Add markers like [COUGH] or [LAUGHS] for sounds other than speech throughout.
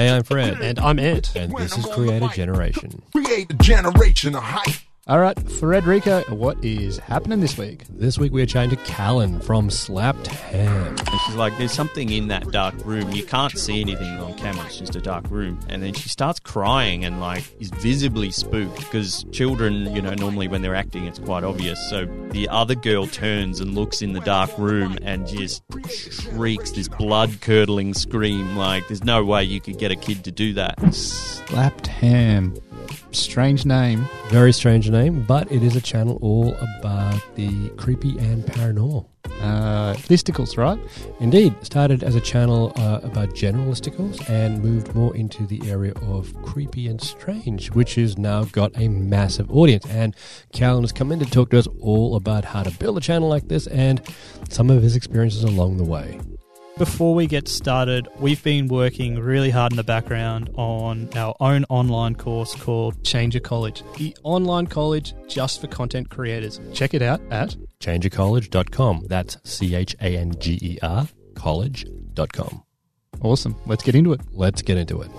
Hey, I'm Fred. And I'm Ant. And this is Creator Generation. Create a generation of hype. All right, Frederica, what is happening this week? This week we are chatting to Callan from Slapped Ham. And she's like, there's something in that dark room. You can't see anything on camera. It's just a dark room. And then she starts crying and like is visibly spooked because children, you know, normally when they're acting, it's quite obvious. So the other girl turns and looks in the dark room and just shrieks this blood curdling scream. Like there's no way you could get a kid to do that. Slapped Ham. Strange name. Very strange name, but it is a channel all about the creepy and paranormal. Uh, listicles, right? Indeed, started as a channel uh, about general listicles and moved more into the area of creepy and strange, which has now got a massive audience. And Callan has come in to talk to us all about how to build a channel like this and some of his experiences along the way. Before we get started, we've been working really hard in the background on our own online course called Changer College, the online college just for content creators. Check it out at changercollege.com. That's C H A N G E R college.com. Awesome. Let's get into it. Let's get into it.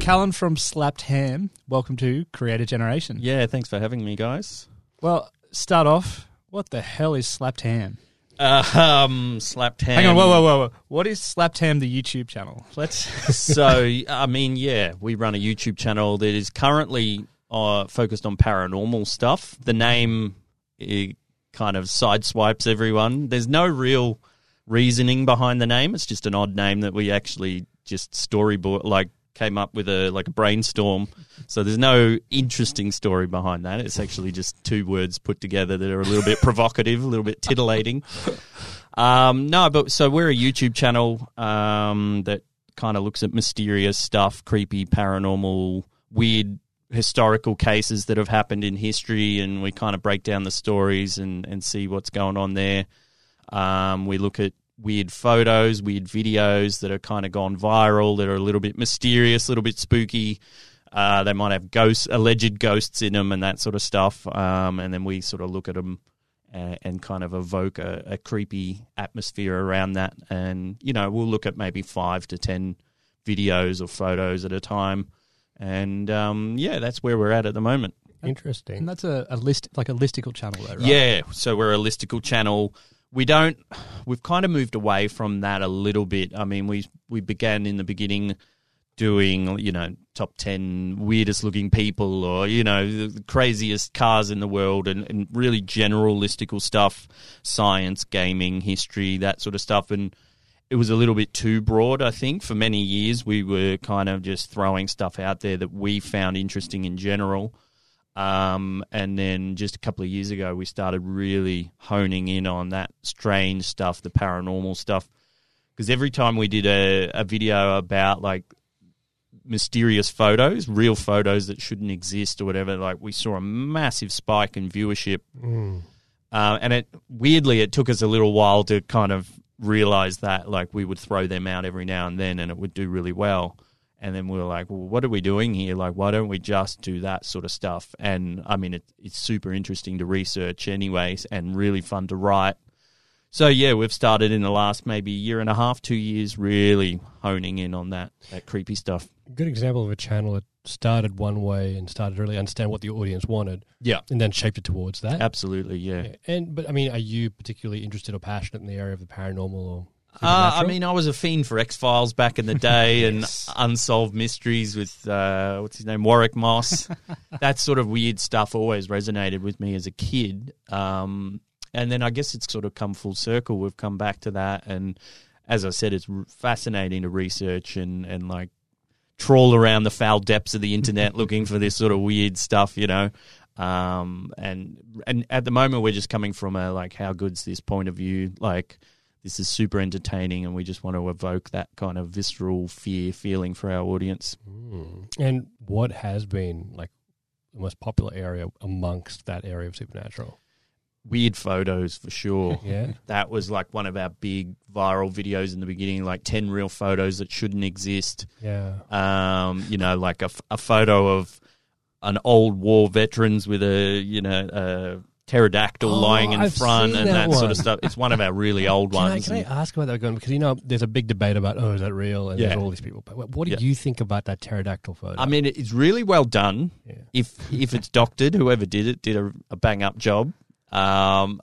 Callan from Slapped Ham, welcome to Creator Generation. Yeah, thanks for having me, guys. Well, start off. What the hell is Slapped Ham? Uh, um, slapped ham. Hang on, whoa, whoa, whoa, whoa. What is Slapped Ham, the YouTube channel? Let's. so, I mean, yeah, we run a YouTube channel that is currently uh, focused on paranormal stuff. The name it kind of sideswipes everyone. There's no real reasoning behind the name. It's just an odd name that we actually just storyboard, like came up with a like a brainstorm. So there's no interesting story behind that. It's actually just two words put together that are a little bit provocative, a little bit titillating. Um, no, but so we're a YouTube channel um, that kind of looks at mysterious stuff, creepy, paranormal, weird historical cases that have happened in history, and we kind of break down the stories and, and see what's going on there. Um, we look at weird photos, weird videos that are kind of gone viral, that are a little bit mysterious, a little bit spooky. Uh, they might have ghosts, alleged ghosts in them, and that sort of stuff. Um, and then we sort of look at them and, and kind of evoke a, a, creepy atmosphere around that. And you know, we'll look at maybe five to ten videos or photos at a time. And um, yeah, that's where we're at at the moment. Interesting. And that's a, a list, like a listicle channel, though, right? Yeah. So we're a listicle channel we don't we've kind of moved away from that a little bit. I mean, we we began in the beginning doing, you know, top 10 weirdest looking people or, you know, the craziest cars in the world and, and really generalistical stuff, science, gaming, history, that sort of stuff and it was a little bit too broad, I think. For many years, we were kind of just throwing stuff out there that we found interesting in general. Um, and then just a couple of years ago, we started really honing in on that strange stuff, the paranormal stuff. Because every time we did a, a video about like mysterious photos, real photos that shouldn't exist or whatever, like we saw a massive spike in viewership. Mm. Uh, and it weirdly, it took us a little while to kind of realize that like we would throw them out every now and then and it would do really well and then we were like, well, what are we doing here? Like, why don't we just do that sort of stuff? And I mean, it, it's super interesting to research, anyways, and really fun to write. So yeah, we've started in the last maybe year and a half, two years, really honing in on that that creepy stuff. Good example of a channel that started one way and started to really understand what the audience wanted. Yeah, and then shaped it towards that. Absolutely, yeah. yeah. And but I mean, are you particularly interested or passionate in the area of the paranormal or uh, I mean, I was a fiend for X Files back in the day [LAUGHS] yes. and unsolved mysteries with uh, what's his name, Warwick Moss. [LAUGHS] that sort of weird stuff always resonated with me as a kid. Um, and then I guess it's sort of come full circle. We've come back to that, and as I said, it's fascinating to research and and like trawl around the foul depths of the internet [LAUGHS] looking for this sort of weird stuff, you know. Um, and and at the moment, we're just coming from a like, how good's this point of view, like this is super entertaining and we just want to evoke that kind of visceral fear feeling for our audience. Mm. And what has been like the most popular area amongst that area of supernatural? Weird photos for sure. [LAUGHS] yeah. That was like one of our big viral videos in the beginning, like 10 real photos that shouldn't exist. Yeah. Um, you know, like a, a photo of an old war veterans with a, you know, a pterodactyl Oh, lying in I've front and that that, sort of stuff. It's one of our really [LAUGHS] old Can I, ones. can I ask about that going because you know there's a big debate about oh is that real and Yeah. there's all these people. But what, what do Yeah. you think about that pterodactyl photo? I mean, it's really well done. Yeah. If if it's doctored, whoever did it did a, a bang up job. Um,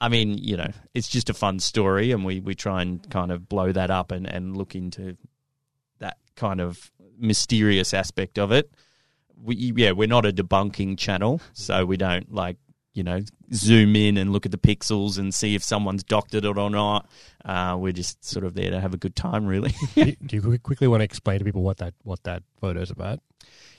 I mean, you know, it's just a fun story, and we, we try and kind of blow that up and, and look into that kind of mysterious aspect of it. We yeah, we're not a debunking channel, so we don't like you know zoom in and look at the pixels and see if someone's doctored it or not. Uh, we're just sort of there to have a good time, really. [LAUGHS] do, you, quickly want to explain to people what that what that photo is about?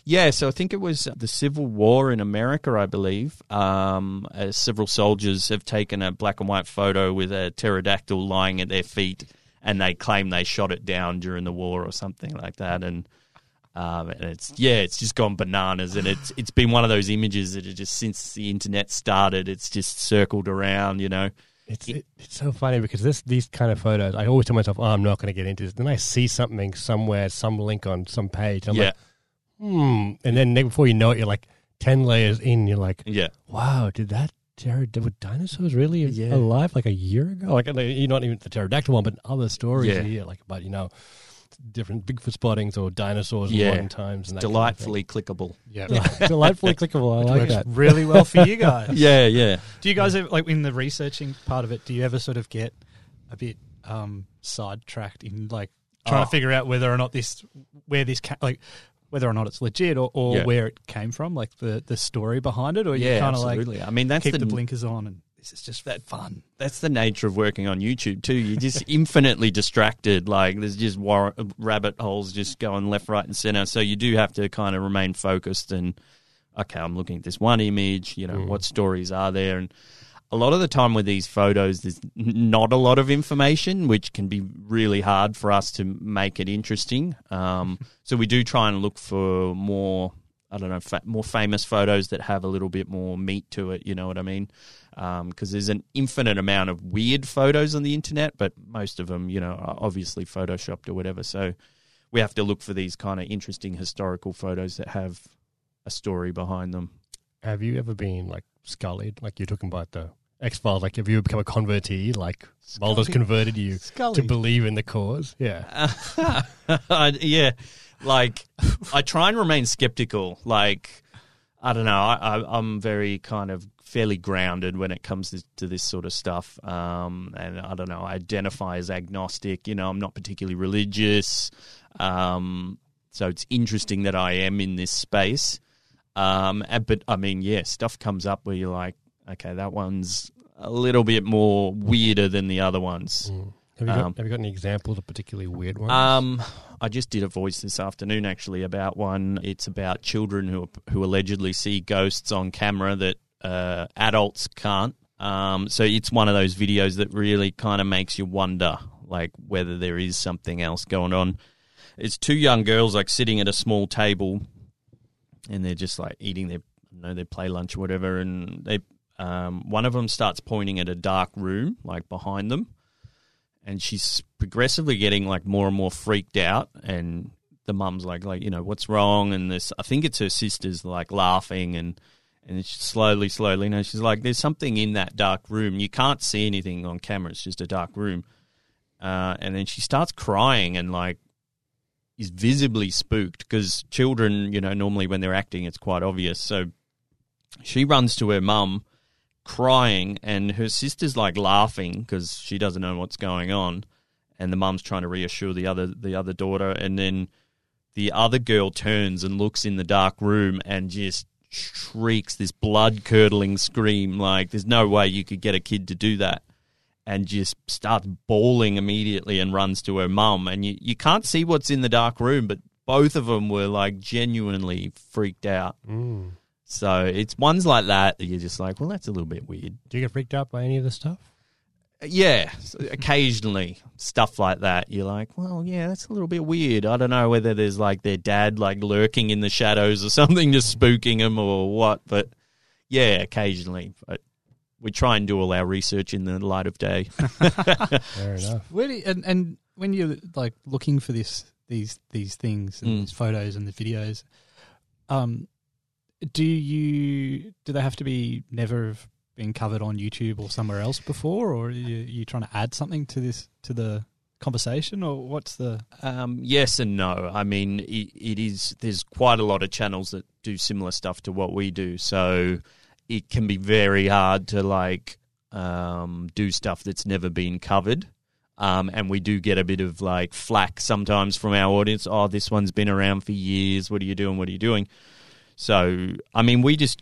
Yeah, so I think it was the Civil War in America, I believe. Um, uh, several soldiers have taken a black and white photo with a pterodactyl lying at their feet, and they claim they shot it down during the war or something like that. And um, and it's yeah, it's just gone bananas, and it's it's been one of those images that are just since the internet started, it's just circled around, you know. It's it, it's so funny because this these kind of photos, I always tell myself, oh, I'm not going to get into this. Then I see something somewhere, some link on some page. I'm yeah, like, hmm. And then before you know it, you're like ten layers in. You're like, yeah. wow, did that pterod- were dinosaurs really Yeah. alive like a year ago? Like you're not even the pterodactyl one, but other stories Yeah. here, like about you know different Bigfoot spottings or dinosaurs in Yeah. modern times. And that kind of Delightfully clickable. Yeah. [LAUGHS] delightfully clickable. I like that. really well for you [LAUGHS] guys. Yeah, yeah. Do you guys ever, like in the researching part of it? Do you ever sort of get a bit um, sidetracked in like trying Oh. to figure out whether or not this, where this, ca- like whether or not it's legit or, or Yeah. where it came from, like the the story behind it, or you yeah, kind of like absolutely. I mean, that's keep the, the, blinkers on and is just that fun. that's the nature of working on YouTube too. You're just [LAUGHS] infinitely distracted. Like there's just war- rabbit holes just going left, right, and center. So you do have to kind of remain focused and okay, I'm looking at this one image. You know, Mm. what stories are there? And a lot of the time with these photos, there's not a lot of information, which can be really hard for us to make it interesting. Um, [LAUGHS] so we do try and look for more. I don't know, fa- more famous photos that have a little bit more meat to it. You know what I mean? Um, because there's an infinite amount of weird photos on the internet, but most of them, you know, are obviously photoshopped or whatever. So we have to look for these kind of interesting historical photos that have a story behind them. Have you ever been like scullied? Like you're talking about the X Files. Like have you become a convertee? Like Mulder's converted you to believe in the cause? Yeah. [LAUGHS] Yeah, like I try and remain skeptical. Like I don't know, I, I, I'm very kind of fairly grounded when it comes to, this sort of stuff. Um, and I don't know, I identify as agnostic. You know, I'm not particularly religious. Um, so it's interesting that I am in this space. Um, but I mean, yeah, stuff comes up where you're like, okay, that one's a little bit more weirder than the other ones. Mm. Have you got Um, Have you got any examples of particularly weird ones? Um, I just did a voice this afternoon actually about one. It's about children who who allegedly see ghosts on camera that uh, adults can't. Um, so it's one of those videos that really kind of makes you wonder, like whether there is something else going on. It's two young girls like sitting at a small table, and they're just like eating their, you know, their play lunch or whatever, and they. Um, one of them starts pointing at a dark room, like behind them, and she's progressively getting like more and more freaked out and the mum's like like you know what's wrong and this i think it's her sisters like laughing and and it's slowly slowly you know she's like there's something in that dark room. You can't see anything on camera. It's just a dark room. Uh, and then she starts crying and like is visibly spooked because children you know normally when they're acting it's quite obvious. So she runs to her mum crying and her sister's like laughing because she doesn't know what's going on. And the mum's trying to reassure the other the other daughter. And then the other girl turns and looks in the dark room and just shrieks this blood curdling scream like there's no way you could get a kid to do that and just starts bawling immediately and runs to her mum and you, you can't see what's in the dark room but both of them were like genuinely freaked out Mm. so it's ones like that that you're just like, well, that's a little bit weird. Do you get freaked out by any of this stuff? Yeah, occasionally stuff like that. You're like, well, yeah, that's a little bit weird. I don't know whether there's like their dad like lurking in the shadows or [LAUGHS] something, just spooking them or what. But yeah, occasionally. But we try and do all our research in the light of day. [LAUGHS] Fair enough. Where do you, and and when you're like looking for this these these things and Mm. these photos and the videos, um, do you do they have to be never been covered on YouTube or somewhere else before, or are you, you trying to add something to this to the conversation, or what's the? Um, yes and no. I mean, it, it is. There's quite a lot of channels that do similar stuff to what we do, so it can be very hard to like um, do stuff that's never been covered. Um, and we do get a bit of like flack sometimes from our audience. Oh, this one's been around for years. What are you doing? What are you doing? So, I mean, we just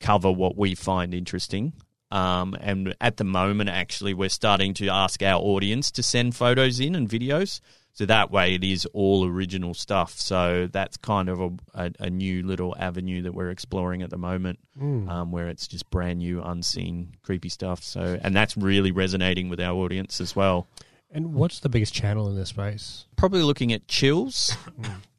cover what we find interesting. Um, and at the moment, actually, we're starting to ask our audience to send photos in and videos. So that way, it is all original stuff. So that's kind of a, a, a new little avenue that we're exploring at the moment, um, where it's just brand new, unseen, creepy stuff. So, and that's really resonating with our audience as well. And what's the biggest channel in this space? Probably looking at chills,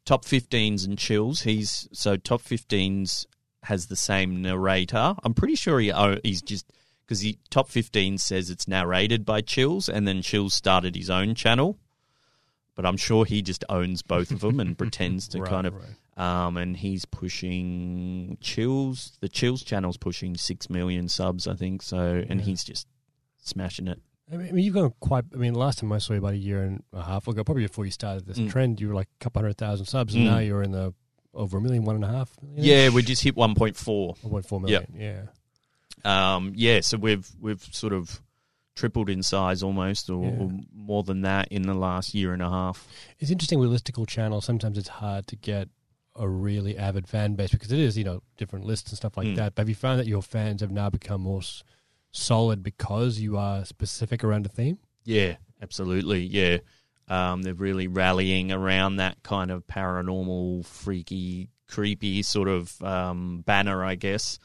top 15s and chills. He's so top 15s has the same narrator. I'm pretty sure he oh, he's just because he top 15 says it's narrated by Chills, and then Chills started his own channel. But I'm sure he just owns both of them and [LAUGHS] pretends to Right, kind of. right. Um, and he's pushing Chills. The Chills channel's pushing six million subs, I think. So, and Yeah. he's just smashing it. I mean, I mean, you've gone quite. I mean, last time I saw you about a year and a half ago, probably before you started this Mm. trend, you were like a couple hundred thousand subs, and Mm. now you're in the over a million, one and a half. million? Yeah, we just hit 1.4. 1.4 million. Yeah. Um, yeah, so we've we've sort of tripled in size almost, or, Yeah. or more than that in the last year and a half. It's interesting with listicle channels. Sometimes it's hard to get a really avid fan base because it is, you know, different lists and stuff like Mm. that. But have you found that your fans have now become more s- solid because you are specific around a theme? Yeah, absolutely. Yeah, um, they're really rallying around that kind of paranormal, freaky, creepy sort of um, banner, I guess.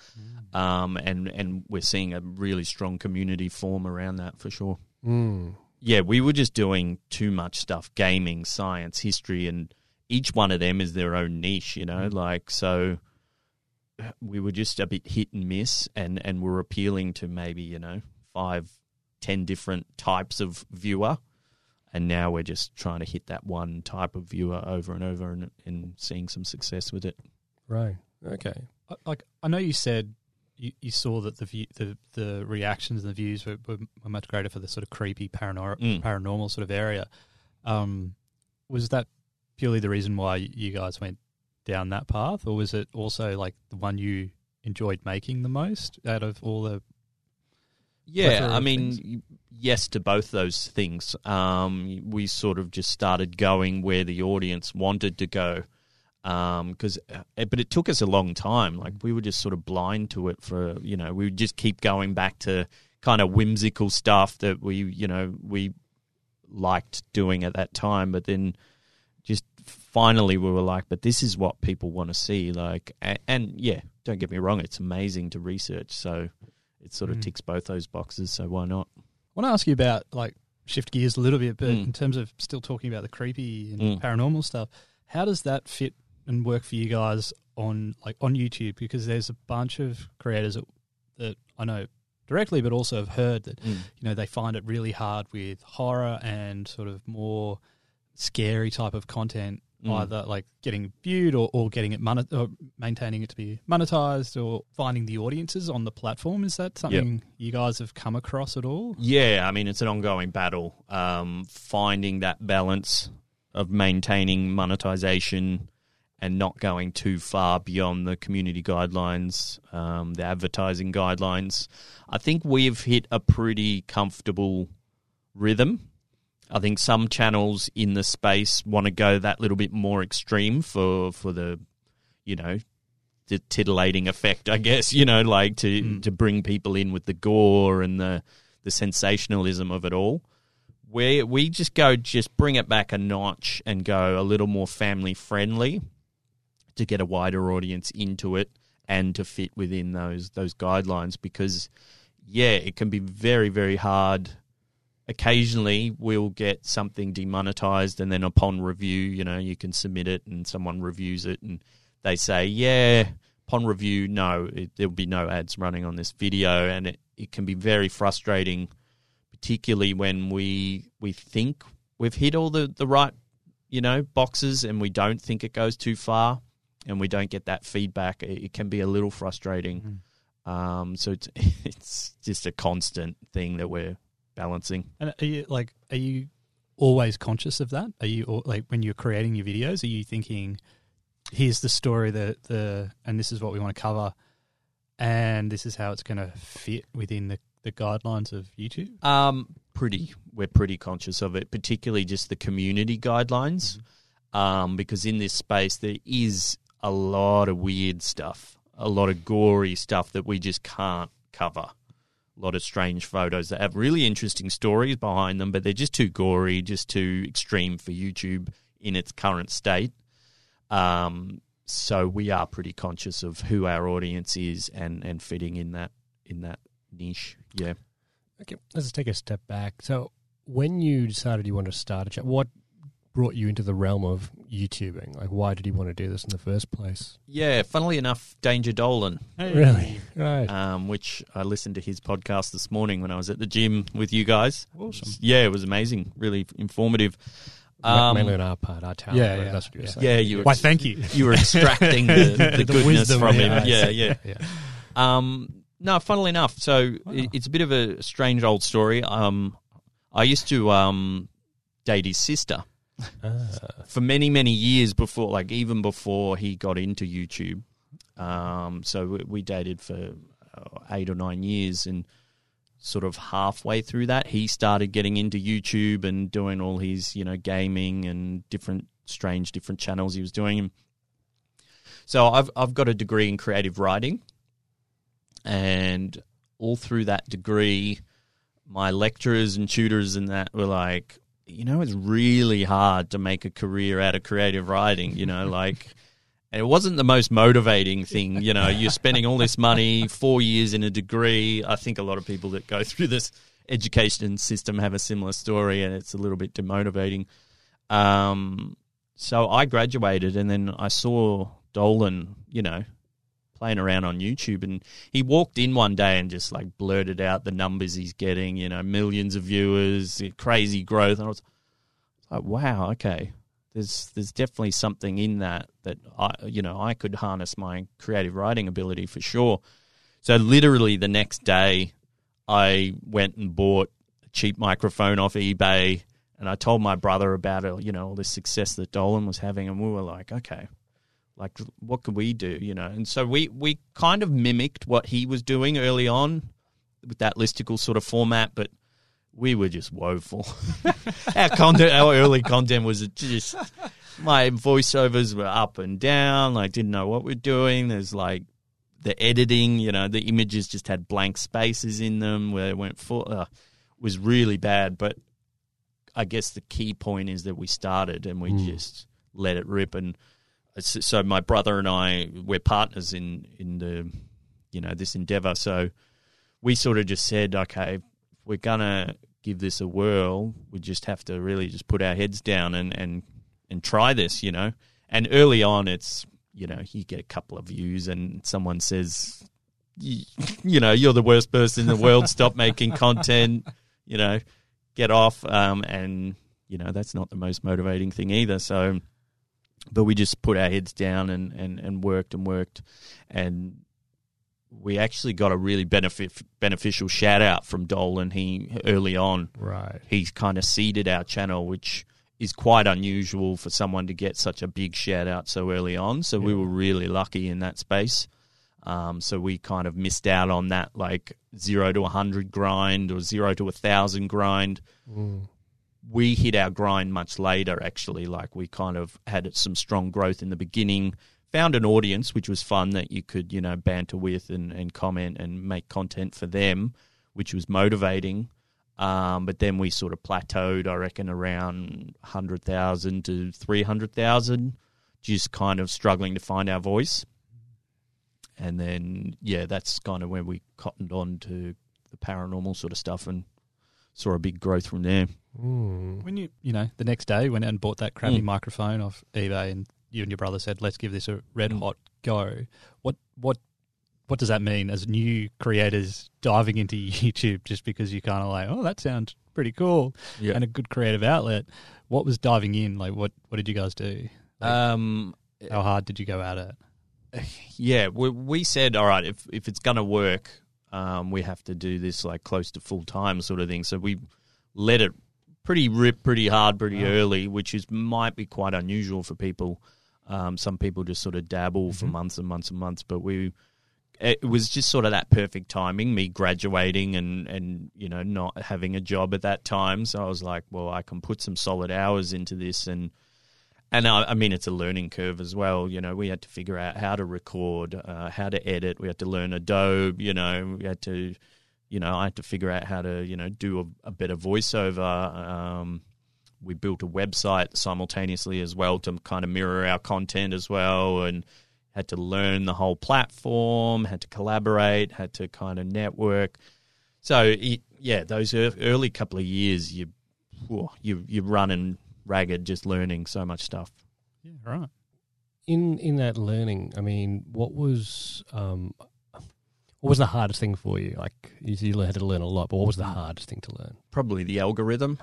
Um, and and we're seeing a really strong community form around that for sure. Mm. Yeah, we were just doing too much stuff gaming, science, history, and each one of them is their own niche, you know, like so we were just a bit hit and miss and, and we're appealing to maybe, you know, five, ten different types of viewer. And now we're just trying to hit that one type of viewer over and over and, and seeing some success with it. Right. Okay. Like I know you said you, you saw that the view, the the reactions and the views were, were, were much greater for the sort of creepy paranormal Mm. paranormal sort of area. Um, was that purely the reason why you guys went down that path, or was it also like the one you enjoyed making the most out of all the? Yeah, I mean, things? yes to both those things. Um, we sort of just started going where the audience wanted to go, because but it took us a long time. Like we were just sort of blind to it for you know we would just keep going back to kind of whimsical stuff that we you know we liked doing at that time, but then just finally we were like, but this is what people want to see. Like, and, and yeah, don't get me wrong, it's amazing to research. So it sort of Mm. ticks both those boxes. So why not? I want to ask you about like shift gears a little bit, but Mm. in terms of still talking about the creepy and Mm. paranormal stuff, how does that fit and work for you guys on like on YouTube? Because there's a bunch of creators that, that I know directly, but also have heard that you know they find it really hard with horror and sort of more scary type of content Mm. either like getting viewed or, or getting it monet- or maintaining it to be monetized or finding the audiences on the platform is that something you guys have come across at all Yeah, I mean it's an ongoing battle. Um, finding that balance of maintaining monetization and not going too far beyond the community guidelines, um, the advertising guidelines. I think we've hit a pretty comfortable rhythm. I think some channels in the space want to go that little bit more extreme for for the, you know, the titillating effect. I guess you know, like to Mm. to bring people in with the gore and the the sensationalism of it all. We we just go just bring it back a notch and go a little more family friendly to get a wider audience into it and to fit within those those guidelines because yeah, it can be very very hard occasionally we'll get something demonetized and then upon review you know you can submit it and someone reviews it and they say yeah upon review no it, there'll be no ads running on this video. And it, it can be very frustrating particularly when we we think we've hit all the, the right you know boxes and we don't think it goes too far and we don't get that feedback. It, it can be a little frustrating. Um, so it's [LAUGHS] it's just a constant thing that we're balancing. And are you like, are you always conscious of that? Are you like when you're creating your videos? Are you thinking, here's the story that the and this is what we want to cover, and this is how it's going to fit within the the guidelines of YouTube? Um, pretty. We're pretty conscious of it, particularly just the community guidelines, um, because in this space there is a lot of weird stuff, a lot of gory stuff that we just can't cover. A lot of strange photos that have really interesting stories behind them, but they're just too gory, just too extreme for YouTube in its current state. Um, so we are pretty conscious of who our audience is and, and fitting in that in that niche. Yeah. Okay, let's take a step back. So, when you decided you wanted to start a channel, what brought you into the realm of YouTubing? Like, why did you want to do this in the first place? Yeah, funnily enough, Danger Dolan, Really? Right. um, which I listened to his podcast this morning when I was at the gym with you guys. Awesome. Yeah, it was amazing, really informative. Um, Mainly on our part, our talent. yeah, yeah, That's what you were saying. yeah, you were, Why? Thank you. you were extracting the, [LAUGHS] the, goodness wisdom, from him. Yeah, [LAUGHS] yeah. yeah. Um, no, funnily enough, so it, it's a bit of a strange old story. Um, I used to um, date his sister For many, many years before, like even before he got into YouTube. Um, so we, we dated for uh, eight or nine years, and sort of halfway through that, he started getting into YouTube and doing all his, you know, gaming and different strange, different channels he was doing. So I've I've got a degree in creative writing, and all through that degree, my lecturers and tutors and that were like, you know, it's really hard to make a career out of creative writing. You know, like. [LAUGHS] It wasn't the most motivating thing, you know. You're spending all this money, four years in a degree. I think a lot of people that go through this education system have a similar story, and it's a little bit demotivating. Um, so I graduated, and then I saw Dolan, you know, playing around on YouTube, and he walked in one day and just like blurted out the numbers he's getting, you know, millions of viewers, crazy growth, and I was like, wow, okay, there's there's definitely something in that that I you know I could harness my creative writing ability for sure. So literally the next day, I went and bought a cheap microphone off eBay, and I told my brother about it. You know all this success that Dolan was having, and we were like, okay, like what could we do? You know, and so we we kind of mimicked what he was doing early on with that listicle sort of format, but we were just woeful. [LAUGHS] our content, our early content was just my voiceovers were up and down. Like didn't know what we're doing. There's like the editing, you know, the images just had blank spaces in them where it went full. Uh, was really bad. But I guess the key point is that we started and we just let it rip. And so my brother and I, we're partners in in the, you know, this endeavor. So we sort of just said, okay, we're gonna give this a whirl, we just have to really just put our heads down and and and try this, you know. And early on, it's you know you get a couple of views and someone says, you, [LAUGHS] you know, you're the worst person in the world. Stop making content. You know, get off. Um, and you know that's not the most motivating thing either. So, but we just put our heads down and and and worked and worked, and we actually got a really benefit beneficial shout out from Dolan. He early on Right. he's kind of seeded our channel, which is quite unusual for someone to get such a big shout out so early on. So we were really lucky in that space. Um, so we kind of missed out on that like zero to a hundred grind or zero to a thousand grind. We hit our grind much later, actually. Like we kind of had some strong growth in the beginning. Found an audience, which was fun that you could, you know, banter with and, and comment and make content for them, which was motivating. Um, but then we sort of plateaued, I reckon, around 100,000 to 300,000, just kind of struggling to find our voice. And then, yeah, that's kind of when we cottoned on to the paranormal sort of stuff and saw a big growth from there. Mm. When you, you know, the next day went out and bought that crappy Mm. microphone off eBay, and you and your brother said, "Let's give this a red Mm. hot go." What what what does that mean as new creators diving into [LAUGHS] YouTube just because you kind of like, oh, that sounds pretty cool Yeah. and a good creative outlet? What was diving in like? What what did you guys do? Like, Um, how hard did you go at it? [LAUGHS] yeah, we, we said, all right, if if it's gonna work, um, we have to do this like close to full time sort of thing. So we let it pretty rip, pretty hard, pretty early, which is might be quite unusual for people. Um, some people just sort of dabble for months and months and months, but we it was just sort of that perfect timing. Me graduating and and you know not having a job at that time, so I was like, well, I can put some solid hours into this and. And I, I mean, it's a learning curve as well. You know, we had to figure out how to record, uh, how to edit. We had to learn Adobe. You know, we had to, you know, I had to figure out how to, you know, do a, a better voiceover. Um, we built a website simultaneously as well to kind of mirror our content as well, and had to learn the whole platform. Had to collaborate. Had to kind of network. So yeah, those early couple of years, you you you're running ragged, just learning so much stuff. Yeah, right. In in that learning, I mean, what was um, what was the hardest thing for you? Like you you had to learn a lot, but what was the hardest thing to learn? probably the algorithm.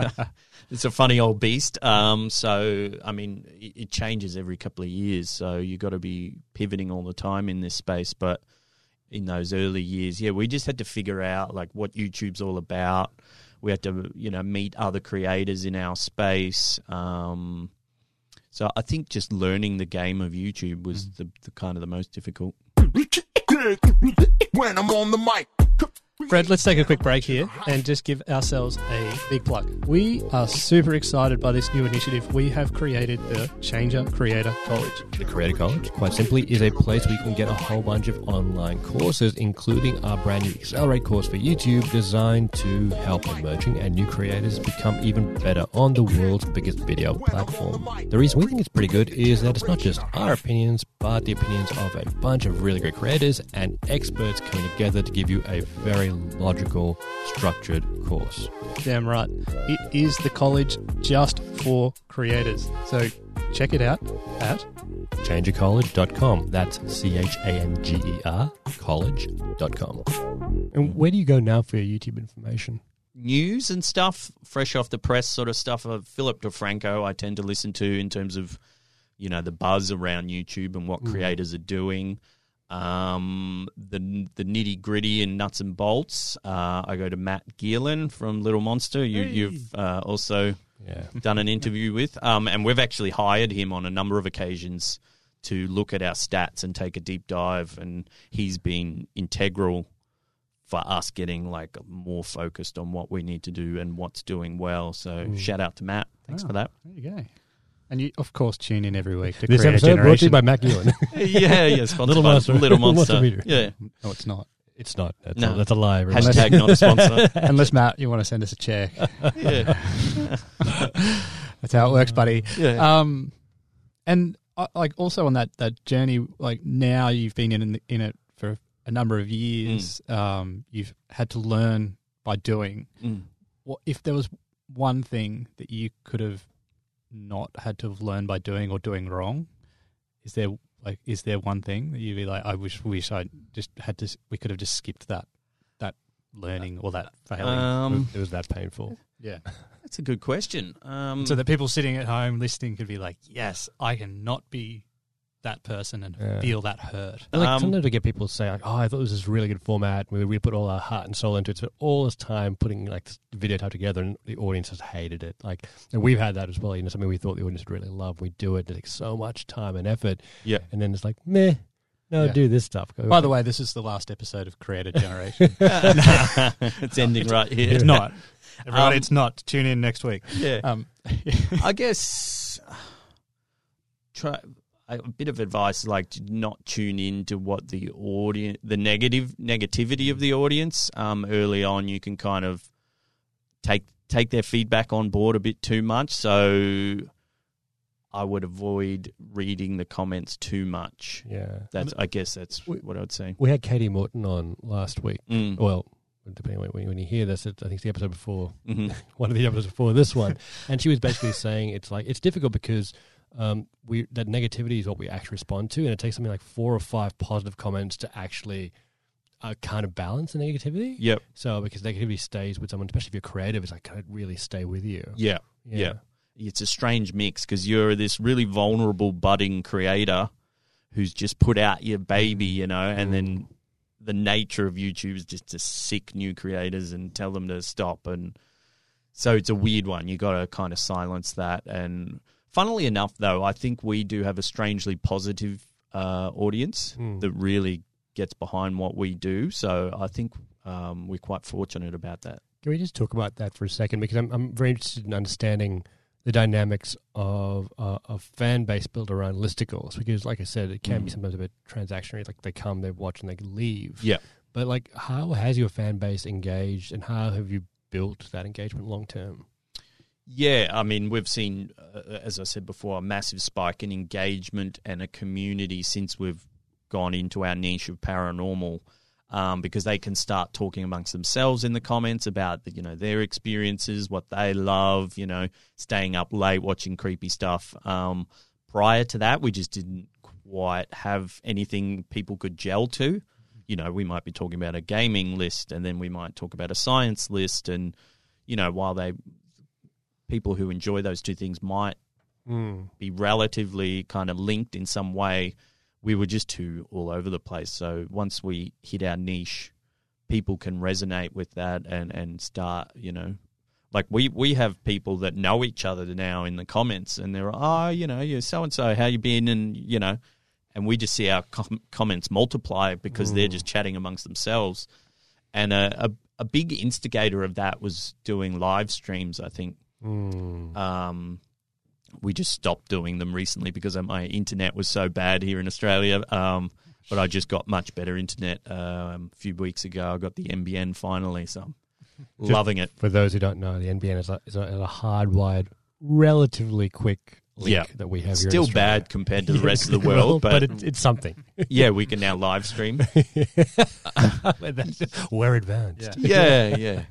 [LAUGHS] it's a funny old beast. Um, so I mean, it, it changes every couple of years. So you got to be pivoting all the time in this space. But in those early years, yeah, we just had to figure out like what YouTube's all about. We had to, you know, meet other creators in our space. Um, so I think just learning the game of YouTube was the, the kind of the most difficult. When I'm on the mic. Fred, let's take a quick break here and just give ourselves a big plug. We are super excited by this new initiative. We have created the Changer Creator College. The Creator College, quite simply, is a place where you can get a whole bunch of online courses, including our brand new Accelerate course for YouTube, designed to help emerging and new creators become even better on the world's biggest video platform. The reason we think it's pretty good is that it's not just our opinions, but the opinions of a bunch of really great creators and experts coming together to give you a very logical, structured course. Damn right. It is the college just for creators. So check it out at changercollege.com. That's C H A N G E R college.com. And where do you go now for your YouTube information? news and stuff, fresh off the press sort of stuff. Of Philip DeFranco, I tend to listen to in terms of you know the buzz around YouTube and what mm. creators are doing. Um, the the nitty gritty and nuts and bolts. Uh, I go to Matt Gielen from Little Monster. You, You've uh, also Yeah. done an interview with, um, and we've actually hired him on a number of occasions to look at our stats and take a deep dive, and he's been integral for us getting like more focused on what we need to do and what's doing well. So shout out to Matt. Thanks Oh, for that. There you go. And you, of course, tune in every week to This Creator episode brought to Generation. [LAUGHS] [LAUGHS] you by Mac Ewan. yeah, yeah. Sponsored Little by Monster. Little Little Monster. Monster Meter. Yeah. no, it's not. it's not. That's, No. a, that's a lie. everyone. Hashtag not a sponsor. [LAUGHS] Unless Matt, you want to send us a check. yeah. That's how it works, buddy. Yeah. Um, and uh, like also on that that journey, like now you've been in in it for a number of years. Um, you've had to learn by doing. Mm. What if there was one thing that you could have not had to have learned by doing or doing wrong? Is there like is there one thing that you'd be like, I wish wish I just had to we could have just skipped that that learning or that failing? Um, it was that painful. yeah. that's a good question. Um, so that people sitting at home listening could be like, "Yes, I cannot be that person and Yeah. feel that hurt." I like Um, sometimes to get people to say like, "Oh, I thought this was a really good format. We we put all our heart and soul into it. Spent all this time putting like this video type together, and the audience has hated it. Like, and we've had that as well. You know, something we thought the audience would really love. We do it. It takes so much time and effort, yeah. and then it's like, meh. No, Yeah. do this stuff. Go By the way, this is the last episode of Creator [LAUGHS] Generation. [LAUGHS] [LAUGHS] it's ending right here. it's not. Everybody, Um, it's not. Tune in next week. Yeah. Um, I guess [SIGHS] try a bit of advice like to not tune in to what the audience the negative negativity of the audience um, early on you can kind of take take their feedback on board a bit too much. So I would avoid reading the comments too much. Yeah, that's I guess that's We- what I would say. we had Katie Morton on last week. mm. Well, depending on when, when you hear this, it, I think it's the episode before. Hmm [LAUGHS] one of the episodes before this one, and she was basically [LAUGHS] saying it's like it's difficult because um, we that negativity is what we actually respond to, and it takes something like four or five positive comments to actually uh, kind of balance the negativity. yep So because negativity stays with someone, especially if you're creative, it's like can it really stay with you? yeah Yeah. it's a strange mix because you're this really vulnerable budding creator who's just put out your baby, you know, and then the nature of YouTube is just to sick new creators and tell them to stop and so it's a weird one. You got to kind of silence that. And funnily enough, though, I think we do have a strangely positive uh, audience Mm. that really gets behind what we do. So I think um, we're quite fortunate about that. Can we just talk about that for a second? Because I'm I'm very interested in understanding the dynamics of uh, of fan base built around listicles. Because, like I said, it can be Mm. sometimes a bit transactionary. Like they come, they watch, and they leave. Yeah. But like, how has your fan base engaged, and how have you built that engagement long term? Yeah, I mean, we've seen, uh, as I said before, a massive spike in engagement and a community since we've gone into our niche of paranormal. Um, because they can start talking amongst themselves in the comments about you know their experiences, what they love, you know, staying up late watching creepy stuff. Um, prior to that, we just didn't quite have anything people could gel to. You know, we might be talking about a gaming list, and then we might talk about a science list, and you know, while they people who enjoy those two things might Mm. be relatively kind of linked in some way, we were just too all over the place. So once we hit our niche, people can resonate with that and, and start, you know, like we, we have people that know each other now in the comments and they're, oh, you know, you're so and so, how you been? And, you know, and we just see our com- comments multiply because they're just chatting amongst themselves. And a, a, a big instigator of that was doing live streams, I think. Mm. Um, we just stopped doing them recently because my internet was so bad here in Australia. Um, but I just got much better internet um, a few weeks ago. I got the NBN finally, so I'm loving it. For those who don't know, the NBN is a, is a, hardwired, relatively quick Yeah. that we have Still Australia. bad compared to the [LAUGHS] rest of the [LAUGHS] world, but, it's, it's something. [LAUGHS] yeah, we can now live stream. We're advanced. yeah, yeah.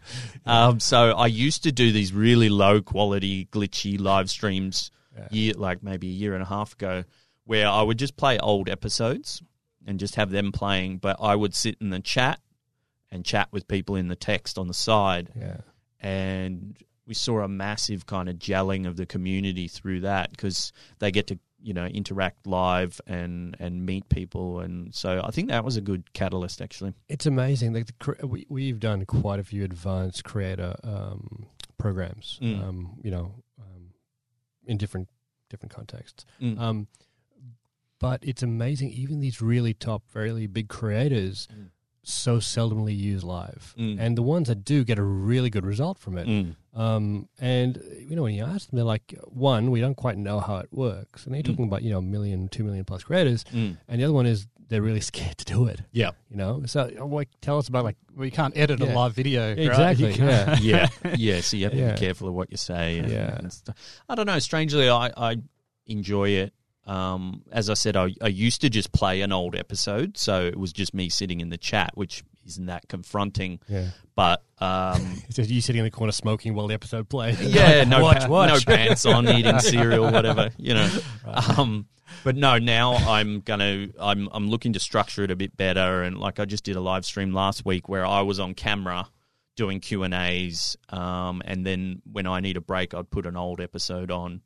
Um, so I used to do these really low quality, glitchy live streams, year like maybe a year and a half ago, where I would just play old episodes and just have them playing, but I would sit in the chat and chat with people in the text on the side, Yeah. and we saw a massive kind of gelling of the community through that because they get to you know interact live and and meet people and so I think that was a good catalyst actually. It's amazing. Like the, we, we've done quite a few advanced creator um, programs. Mm. Um, you know, um, in different different contexts. Mm. Um, but it's amazing. Even these really top, really big creators Mm. So seldomly use live, Mm. and the ones that do get a really good result from it. Mm. Um, and you know, when you ask them, they're like, one, we don't quite know how it works, and they're Mm. talking about you know, a million, two million plus creators, Mm. and the other one is they're really [LAUGHS] scared to do it. Yeah. You know, so like, tell us about like we can't edit Yeah. a live video. right? exactly, yeah. [LAUGHS] yeah, yeah. So you have to Yeah. be careful of what you say. And, Yeah. and. I don't know. Strangely, I, I enjoy it. Um, as I said, I, I used to just play an old episode, so it was just me sitting in the chat, which isn't that confronting. yeah. But um, [LAUGHS] It's just you sitting in the corner smoking while the episode plays. [LAUGHS] yeah, no, watch, watch. no pants on, eating [LAUGHS] cereal, whatever, you know. Um, but no, now I'm gonna, I'm, I'm looking to structure it a bit better, and like I just did a live stream last week where I was on camera doing Q and A's, um, and then when I need a break, I'd put an old episode on,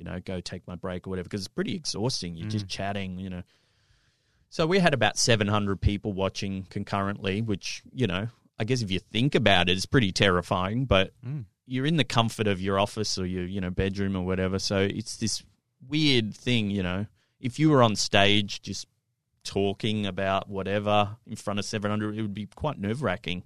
you know, go take my break or whatever, because it's pretty exhausting. You're just mm. chatting, you know. So we had about 700 people watching concurrently, which, you know, I guess if you think about it, it's pretty terrifying, but mm. you're in the comfort of your office or your, you know, bedroom or whatever. So it's this weird thing, you know. If you were on stage just talking about whatever in front of 700, it would be quite nerve wracking.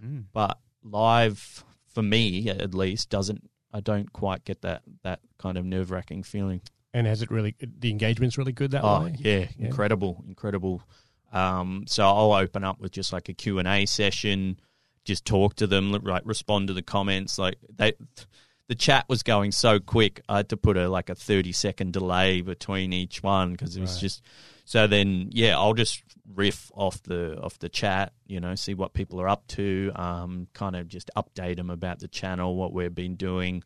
Mm. But live, for me at least, doesn't, I don't quite get that, that kind of nerve wracking feeling. And has it really the engagement's really good that Oh way? yeah, Yeah. incredible, incredible. Um, so I'll open up with just like a Q and A session, just talk to them, like respond to the comments. Like they, the chat was going so quick, I had to put a like a thirty second delay between each one because it was Right. just. So then, yeah, I'll just riff off the off the chat, you know, see what people are up to, um, kind of just update them about the channel, what we've been doing,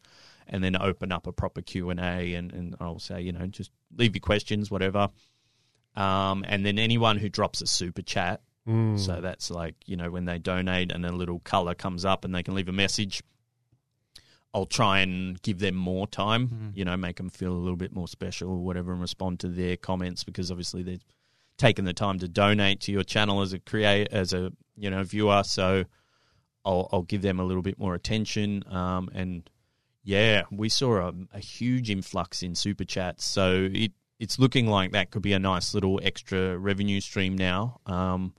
and then open up a proper Q and A, and and I'll say, you know, just leave your questions, whatever. Um, and then anyone who drops a super chat, Mm. so that's like you know when they donate and a little color comes up and they can leave a message. I'll try and give them more time, Mm. you know, make them feel a little bit more special or whatever, and respond to their comments because obviously they've taken the time to donate to your channel as a create as a you know viewer. So I'll I'll give them a little bit more attention. Um, and yeah, we saw a, a huge influx in super chats, so it it's looking like that could be a nice little extra revenue stream now. Um,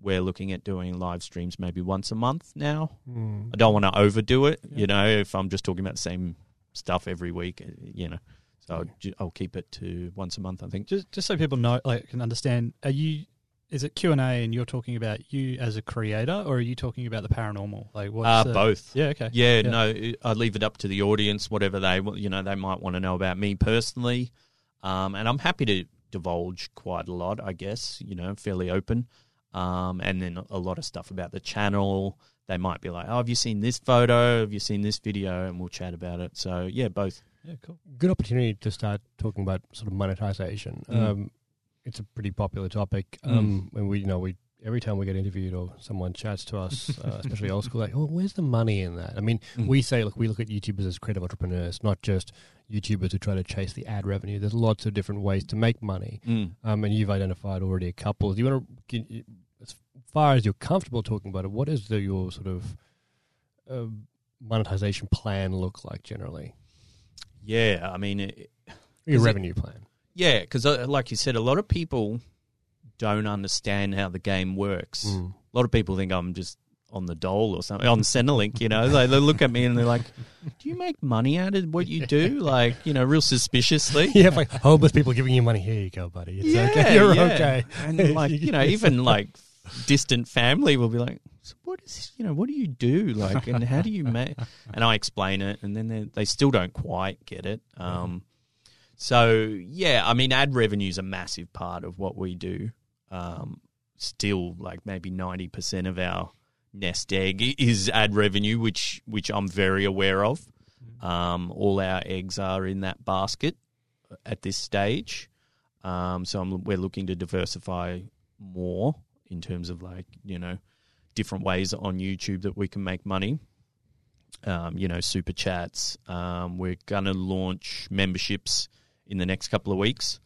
we're looking at doing live streams maybe once a month now. I don't want to overdo it, you know, if I'm just talking about the same stuff every week, you know. So I'll, ju- I'll keep it to once a month, I think. Just just so people know, like, can understand. Are you? Is it Q and A, and you're talking about you as a creator, or are you talking about the paranormal? Like, what's Uh, the- both. Yeah. Okay. Yeah, Yeah. no, I leave it up to the audience, whatever they, you know, they might want to know about me personally. Um, and I'm happy to divulge quite a lot, I guess, you know, fairly open. Um, and then a lot of stuff about the channel. They might be like, oh, have you seen this photo? Have you seen this video? And we'll chat about it. So, yeah, both. Yeah. Cool. Good opportunity to start talking about sort of monetization. Mm. Um, it's a pretty popular topic. Um, When we, you know, we every time we get interviewed or someone chats to us, uh, [LAUGHS] especially old school, like, oh, where's the money in that? I mean, Mm. we say, look, we look at YouTubers as creative entrepreneurs, not just YouTubers who try to chase the ad revenue. There's lots of different ways to make money. Mm. Um, and you've identified already a couple. Do you want to, as far as you're comfortable talking about it, what is the, your sort of uh, monetization plan look like generally? Yeah, I mean, it, Your Is it- revenue plan. yeah, because uh, like you said, a lot of people don't understand how the game works. Mm. A lot of people think I'm just on the dole or something on Centrelink. You know, they, they look at me and they're like, "Do you make money out of what you do?" [LAUGHS] Like, you know, real suspiciously. You have like homeless people giving you money. Here you go, buddy. It's Yeah, okay. [LAUGHS] You're yeah. okay. And like, you know, even like distant family will be like, so "What is, you know, what do you do? Like, and how do you make?" [LAUGHS] And I explain it, and then they they still don't quite get it. Um, so yeah, I mean, ad revenue is a massive part of what we do. Um, still, like maybe ninety percent of our nest egg is ad revenue, which which I'm very aware of. Um, all our eggs are in that basket at this stage. Um, so I'm, we're looking to diversify more in terms of like you know different ways on YouTube that we can make money. Um, you know, super chats. Um, we're gonna launch memberships in the next couple of weeks.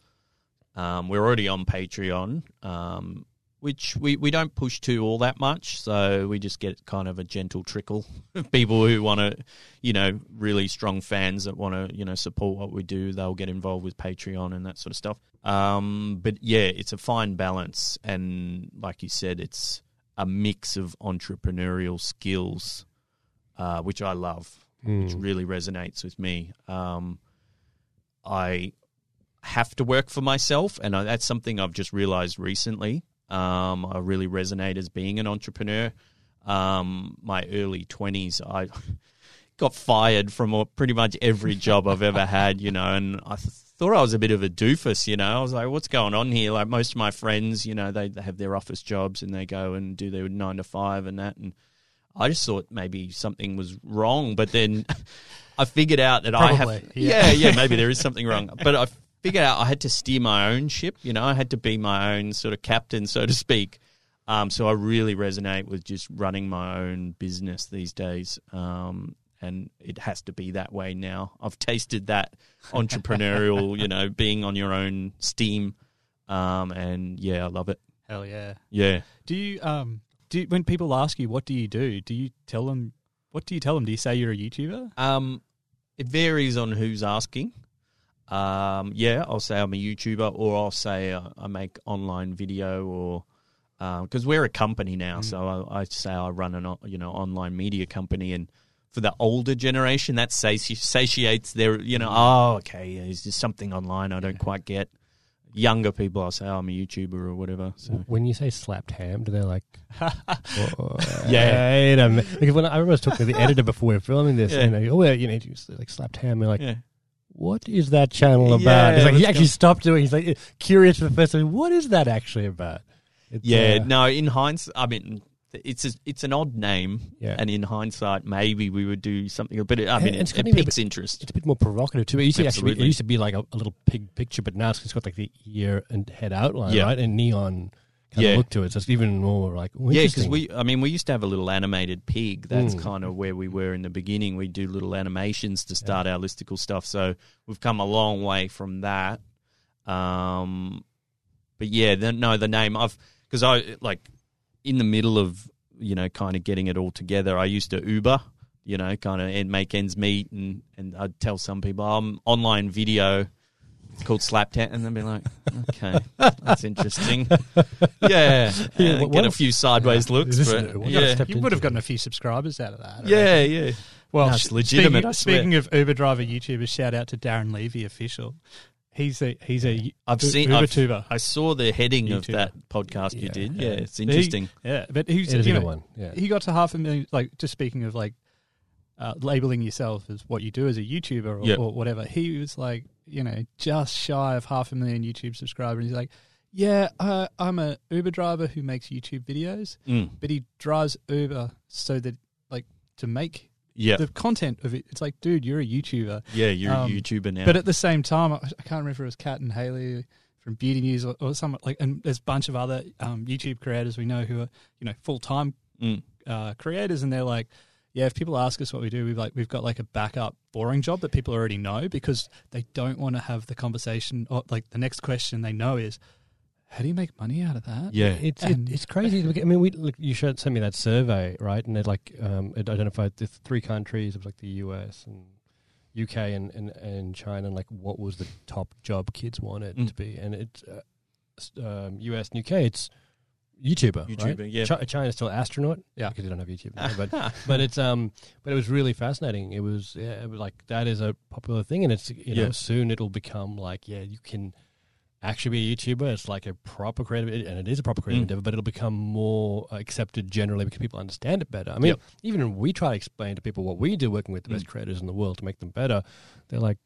Um, we're already on Patreon, um, which we, we don't push to all that much. So we just get kind of a gentle trickle of people who want to, you know, really strong fans that want to, you know, support what we do. They'll get involved with Patreon and that sort of stuff. Um, but yeah, it's a fine balance. And like you said, it's a mix of entrepreneurial skills, uh, which I love which Mm. really resonates with me. Um, I have to work for myself, and I, that's something I've just realized recently. Um, I really resonate as being an entrepreneur. Um, my early twenties, I [LAUGHS] got fired from pretty much every job I've ever had, you know, and I thought I was a bit of a doofus, you know. I was like, what's going on here? Like most of my friends, you know, they, they have their office jobs and they go and do their nine to five and that, and I just thought maybe something was wrong, but then [LAUGHS] I figured out that I have, yeah, yeah. yeah, maybe [LAUGHS] there is something wrong, but I figured out I had to steer my own ship. You know, I had to be my own sort of captain, so to speak. Um, so I really resonate with just running my own business these days. Um, and it has to be that way now. I've tasted that entrepreneurial, [LAUGHS] you know, being on your own steam. Um, and yeah, I love it. Hell yeah. Yeah. Do you um do you, when people ask you what do you do? Do you tell them what do you tell them? Do you say you're a YouTuber? Um, it varies on who's asking. Um, yeah, I'll say I'm a YouTuber, or I'll say uh, I make online video, or because we're a company now, so I, I say I run an you know online media company, and for the older generation, that sati- satiates their you know oh okay, is there something online I don't quite get. Younger people, I'll say oh, I'm a YouTuber or whatever. So When you say slapped ham, do they like? [LAUGHS] oh, [LAUGHS] Yeah. Wait a minute. Because when I, I remember I was talking to the [LAUGHS] editor before we were filming this, Yeah. and they go, "Oh, yeah, you know, like slapped ham." And like, yeah, what is that channel about? Yeah, He's like, he actually going- stopped doing. He's like curious for the first time. What is that actually about? It's, yeah. uh, no, in hindsight, I mean. It's a, it's an odd name, Yeah. and in hindsight, maybe we would do something. But it, I mean, it's it, it piques interest. it's a bit more provocative too. It used to actually, be, it used to be like a, a little pig picture, but now it's got like the ear and head outline, Yeah. right, and neon kind Yeah. of look to it. So it's even more like oh, Yeah, because we, I mean, we used to have a little animated pig. That's Mm. kind of where we were in the beginning. We do little animations to start our listicle stuff. So we've come a long way from that. Um, but yeah, the, no, the name I've because I like in the middle of you know kind of getting it all together. I used to Uber, you know, kind of and make ends meet, and and I'd tell some people oh, I'm online video. It's called Slapped Ham, and they'd be like, "Okay, that's interesting." [LAUGHS] Yeah, Yeah, and what- get a few sideways looks, but yeah, stepped You would have gotten a few subscribers out of that. I yeah, reckon. yeah. Well, No, it's legitimate, Speaking, speaking of Uber driver YouTubers, shout out to Darren Levy official. He's a he's a I've U- seen. Uber I've, tuber. I saw the heading of that podcast you Yeah, did. yeah. Yeah, it's interesting. Yeah, but he's It is a you good know, one. Yeah. he got to half a million. Like just speaking of like uh, labeling yourself as what you do as a YouTuber or, Yeah. or whatever, he was like you know just shy of half a million YouTube subscribers. He's like, yeah, uh, I'm a Uber driver who makes YouTube videos, Mm. but he drives Uber so that like to make Yeah, the content of it. It's like, dude, you're a YouTuber. yeah. You're um, a YouTuber now. But at the same time, I can't remember if it was Kat and Haley from Beauty News or, or some like, and there's a bunch of other um, YouTube creators we know who are you know full time Mm. uh, creators, and they're like, yeah, if people ask us what we do, we've like we've got like a backup boring job that people already know because they don't want to have the conversation. Or like the next question they know is, how do you make money out of that? yeah, It's it, it's crazy. I mean, we look, you showed sent me that survey, right? And it like um, it identified the three countries. It was like the US and UK and, and, and China, and like what was the top job kids wanted Mm. to be. And it's uh, um, US and UK. It's YouTuber. YouTuber, right? yeah. Chi- China's still astronaut. Yeah. because they don't have YouTube. now, but [LAUGHS] but it's um but it was really fascinating. It was yeah, it was like that is a popular thing, and it's you know Yeah. soon it'll become like yeah you can actually be a YouTuber. It's like a proper creative, and it is a proper creative Mm. endeavor, but it'll become more accepted generally because people understand it better. I mean, Yep. even when we try to explain to people what we do, working with the best Mm. creators in the world to make them better, they're like.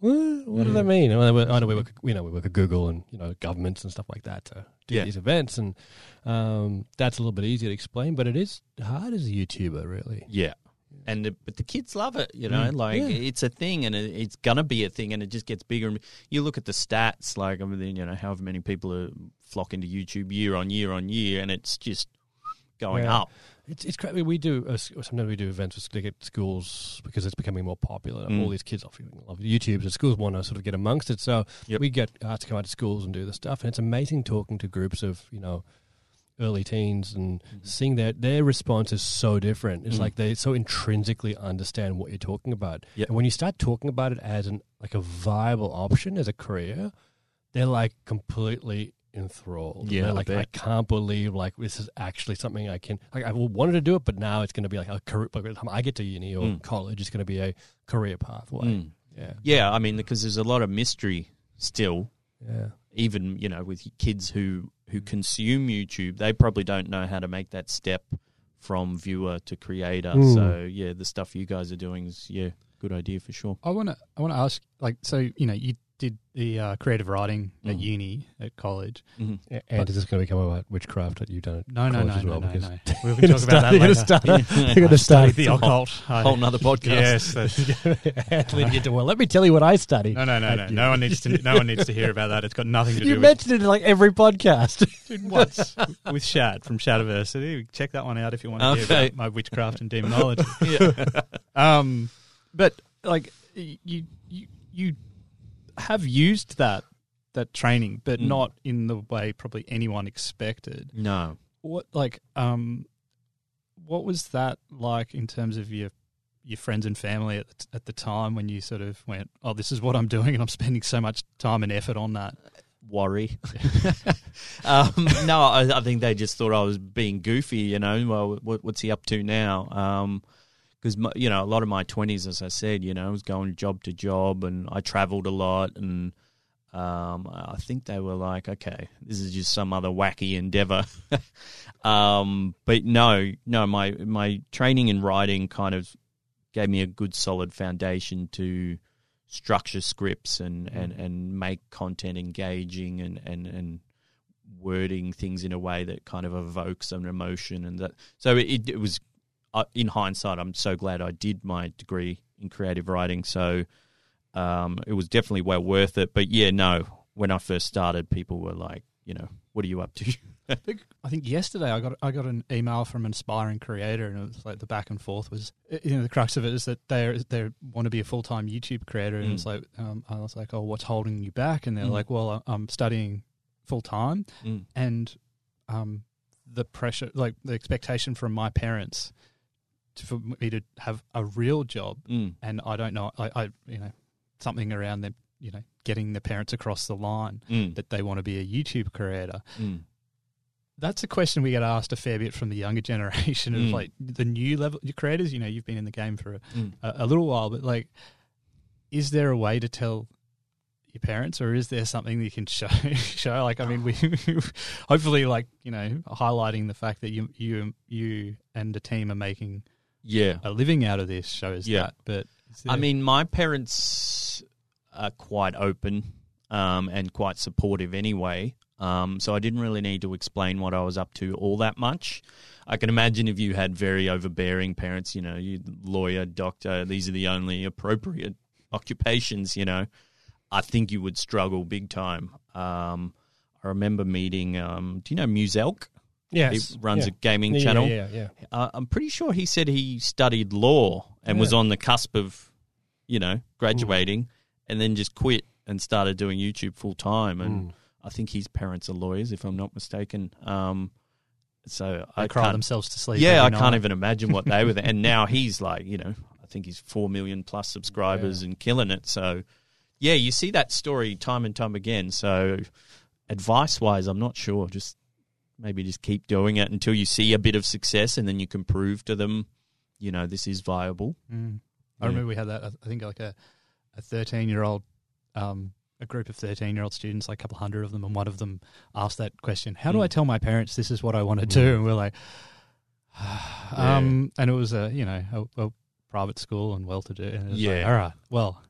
What, what does Mm. that mean? I, mean, I know we work, you know, we work at Google and you know governments and stuff like that to do Yeah. these events, and um, that's a little bit easier to explain. But it is hard as a YouTuber, really. yeah. And the, but the kids love it, you know. Mm. Like Yeah. it's a thing, and it, it's gonna be a thing, and it just gets bigger. And you look at the stats, like I mean, you know, however many people are flocking to YouTube year on year on year, and it's just going Yeah. up. It's it's crazy. We do uh, sometimes we do events with schools because it's becoming more popular. Mm. All these kids obviously love YouTube, so schools want to sort of get amongst it. So Yep. we get asked to come out to schools and do the stuff, and it's amazing talking to groups of you know early teens and seeing that their response is so different. It's Mm. like they so intrinsically understand what you're talking about, Yep. and when you start talking about it as an like a viable option as a career, they're like completely enthralled. Yeah, They're I like I can't believe like this is actually something I can like I wanted to do it, but now it's going to be like a career. By the time I get to uni or Mm. college, it's going to be a career pathway. Mm. Yeah, Yeah, I mean, because there's a lot of mystery still. yeah, even you know with kids who who consume YouTube, they probably don't know how to make that step from viewer to creator. Mm. So yeah, the stuff you guys are doing is yeah, good idea for sure. I want to I want to ask like so you know you did the uh, creative writing at Mhm. uni at college. Mhm. Yeah, and is this going to become about witchcraft that you've done at No, no, college no, as well? no, no, because no. [LAUGHS] We You're can gonna talk about that start- you're gonna later. start- [LAUGHS] You're going to start the occult. I- Whole nother [LAUGHS] podcast. Yes. that's- Anthony did well. Let me tell you what I study. No, no, no, no. No one needs to. No one needs to hear about that. It's got nothing to do with. You do mentioned it in like every podcast. with once with Shad from Shadiversity. Check that one out if you want to hear Okay. about my witchcraft and demonology. yeah. Um, but like y- you, you, you have used that that training, but Mm. not in the way probably anyone expected. No. What like um, what was that like in terms of your your friends and family at the, t- at the time when you sort of went, oh, this is what I'm doing, and I'm spending so much time and effort on that. Worry. [LAUGHS] um, no, I, I think they just thought I was being goofy. You know, well, what, what's he up to now? Because you know, a lot of my twenties, as I said, you know, I was going job to job, and I travelled a lot, and um, I think they were like, okay, this is just some other wacky endeavor. [LAUGHS] um, but no, no, my my training in writing kind of gave me a good solid foundation to structure scripts and, and, and make content engaging and, and, and wording things in a way that kind of evokes an emotion and that so it, it was uh, in hindsight I'm so glad I did my degree in creative writing so um, it was definitely well worth it but yeah no when I first started people were like you know what are you up to [LAUGHS] I think yesterday I got I got an email from an aspiring creator, and it was like the back and forth was you know the crux of it is that they they want to be a full time YouTube creator, and Mm. it's like um, I was like, oh, what's holding you back? And they're Mm. like, well, I'm studying full time, Mm. and um, the pressure, like the expectation from my parents, for me to have a real job, Mm. and I don't know, I, I you know something around them, you know, getting the parents across the line Mm. that they want to be a YouTube creator Mm. that's a question we get asked a fair bit from the younger [LAUGHS] generation of Mm. like the new level creators. You know, you've been in the game for a, Mm. a, a little while, but like, is there a way to tell your parents, or is there something that you can [LAUGHS] show? show like, I mean, we [LAUGHS] hopefully like you know highlighting the fact that you you you and the team are making Yeah. a living out of this shows Yeah. that. But is I mean, my parents are quite open um, and quite supportive anyway. Um, so I didn't really need to explain what I was up to all that much. I can imagine if you had very overbearing parents, you know, you lawyer, doctor, these are the only appropriate occupations, you know, I think you would struggle big time. Um, I remember meeting, um, do you know Muselk? Yes. He runs yeah. a gaming Yeah, yeah, channel. Yeah, yeah. Uh, I'm pretty sure he said he studied law and was on the cusp of, you know, graduating, and then just quit and started doing YouTube full time. And Mm. I think his parents are lawyers, if I'm not mistaken. Um, so they I cry themselves to sleep. yeah, I every can't even imagine what they were. [LAUGHS] And now he's like, you know, I think he's four million plus subscribers and killing it. So, yeah, you see that story time and time again. So, advice wise, I'm not sure. Just maybe just keep doing it until you see a bit of success, and then you can prove to them, you know, this is viable. Mm. I Yeah. remember we had that. I think like a a thirteen year old, um, a group of thirteen year old students, like a couple hundred of them, and one of them asked that question: "How do Mm. I tell my parents this is what I want to do?" And we're like, [SIGHS] [SIGHS] um, and it was a you know a, a private school and well to do. And it was like, Yeah. all right, well.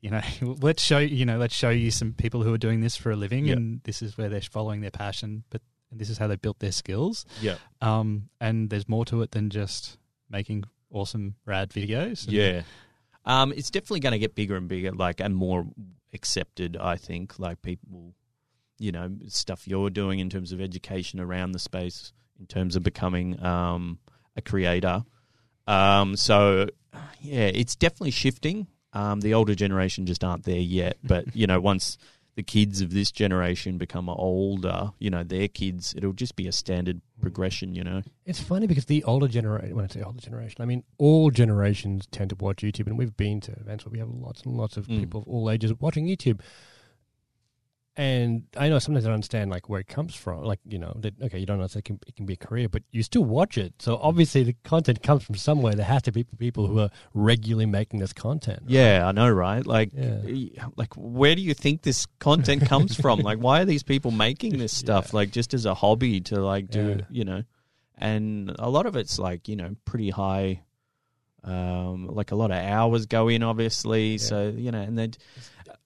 You know, [LAUGHS] let's show you know, let's show you some people who are doing this for a living, Yeah. and this is where they're following their passion, but and this is how they built their skills. Yeah, Um, and there's more to it than just making awesome rad videos. And- yeah. Um, it's definitely going to get bigger and bigger, like and more accepted. I think, like people, you know, stuff you're doing in terms of education around the space, in terms of becoming um, a creator. Um, so, yeah, it's definitely shifting. Um, the older generation just aren't there yet, but you know, once the kids of this generation become older, you know, their kids, it'll just be a standard progression. You know, It's funny because the older generation, when I say older generation, I mean all generations tend to watch YouTube, and we've been to events where we have lots and lots of Mm. people of all ages watching YouTube. And I know sometimes I don't understand like where it comes from. Like you know, that okay, you don't know it can it can be a career, but you still watch it. So obviously the content comes from somewhere. There has to be people who are regularly making this content. right? Yeah, I know, right? Like, Yeah. like where do you think this content comes from? like, why are these people making this [LAUGHS] stuff? Like, just as a hobby to like do, Yeah. you know? And a lot of it's like you know pretty high. Um, like a lot of hours go in, obviously. So you know, and then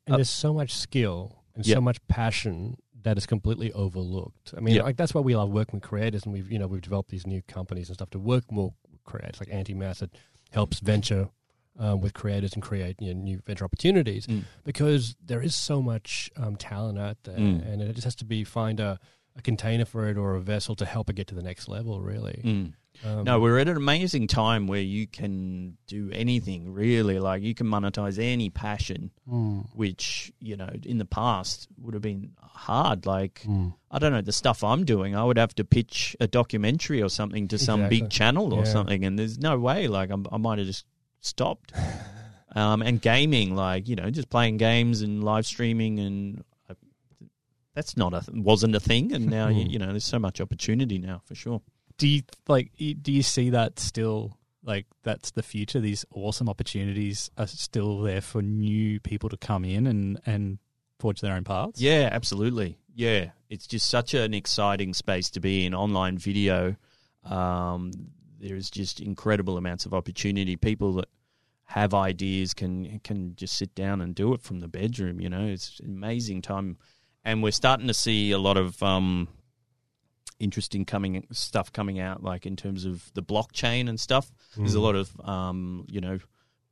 and Uh, there's so much skill and Yeah. so much passion that is completely overlooked. I mean, Yeah. like that's why we love working with creators, and we've you know we've developed these new companies and stuff to work more with creators, like Anti-Mass that helps venture um, with creators and create you know, new venture opportunities Mm. because there is so much um, talent out there, Mm. and it just has to be find a, a container for it or a vessel to help it get to the next level. Really, mm. Um, no, we're at an amazing time where you can do anything really. Like, you can monetize any passion, mm, which you know in the past would have been hard. Like. mm. I don't know the stuff I'm doing. I would have to pitch a documentary or something to some Exactly. big channel or Yeah. something, and there's no way. Like I'm, I might have just stopped. [LAUGHS] Um, and gaming, like you know, just playing games and live streaming, and I, that's not a wasn't a thing. And now you, Hmm. you know, there's so much opportunity now for sure. Do you like do you see that still like that's the future these awesome opportunities are still there for new people to come in and and forge their own paths Yeah, absolutely. Yeah, it's just such an exciting space to be in. Online video, um, there's just incredible amounts of opportunity. People that have ideas can can just sit down and do it from the bedroom. You know, it's amazing time, and we're starting to see a lot of um, interesting coming stuff coming out, like in terms of the blockchain and stuff. There's a lot of um, you know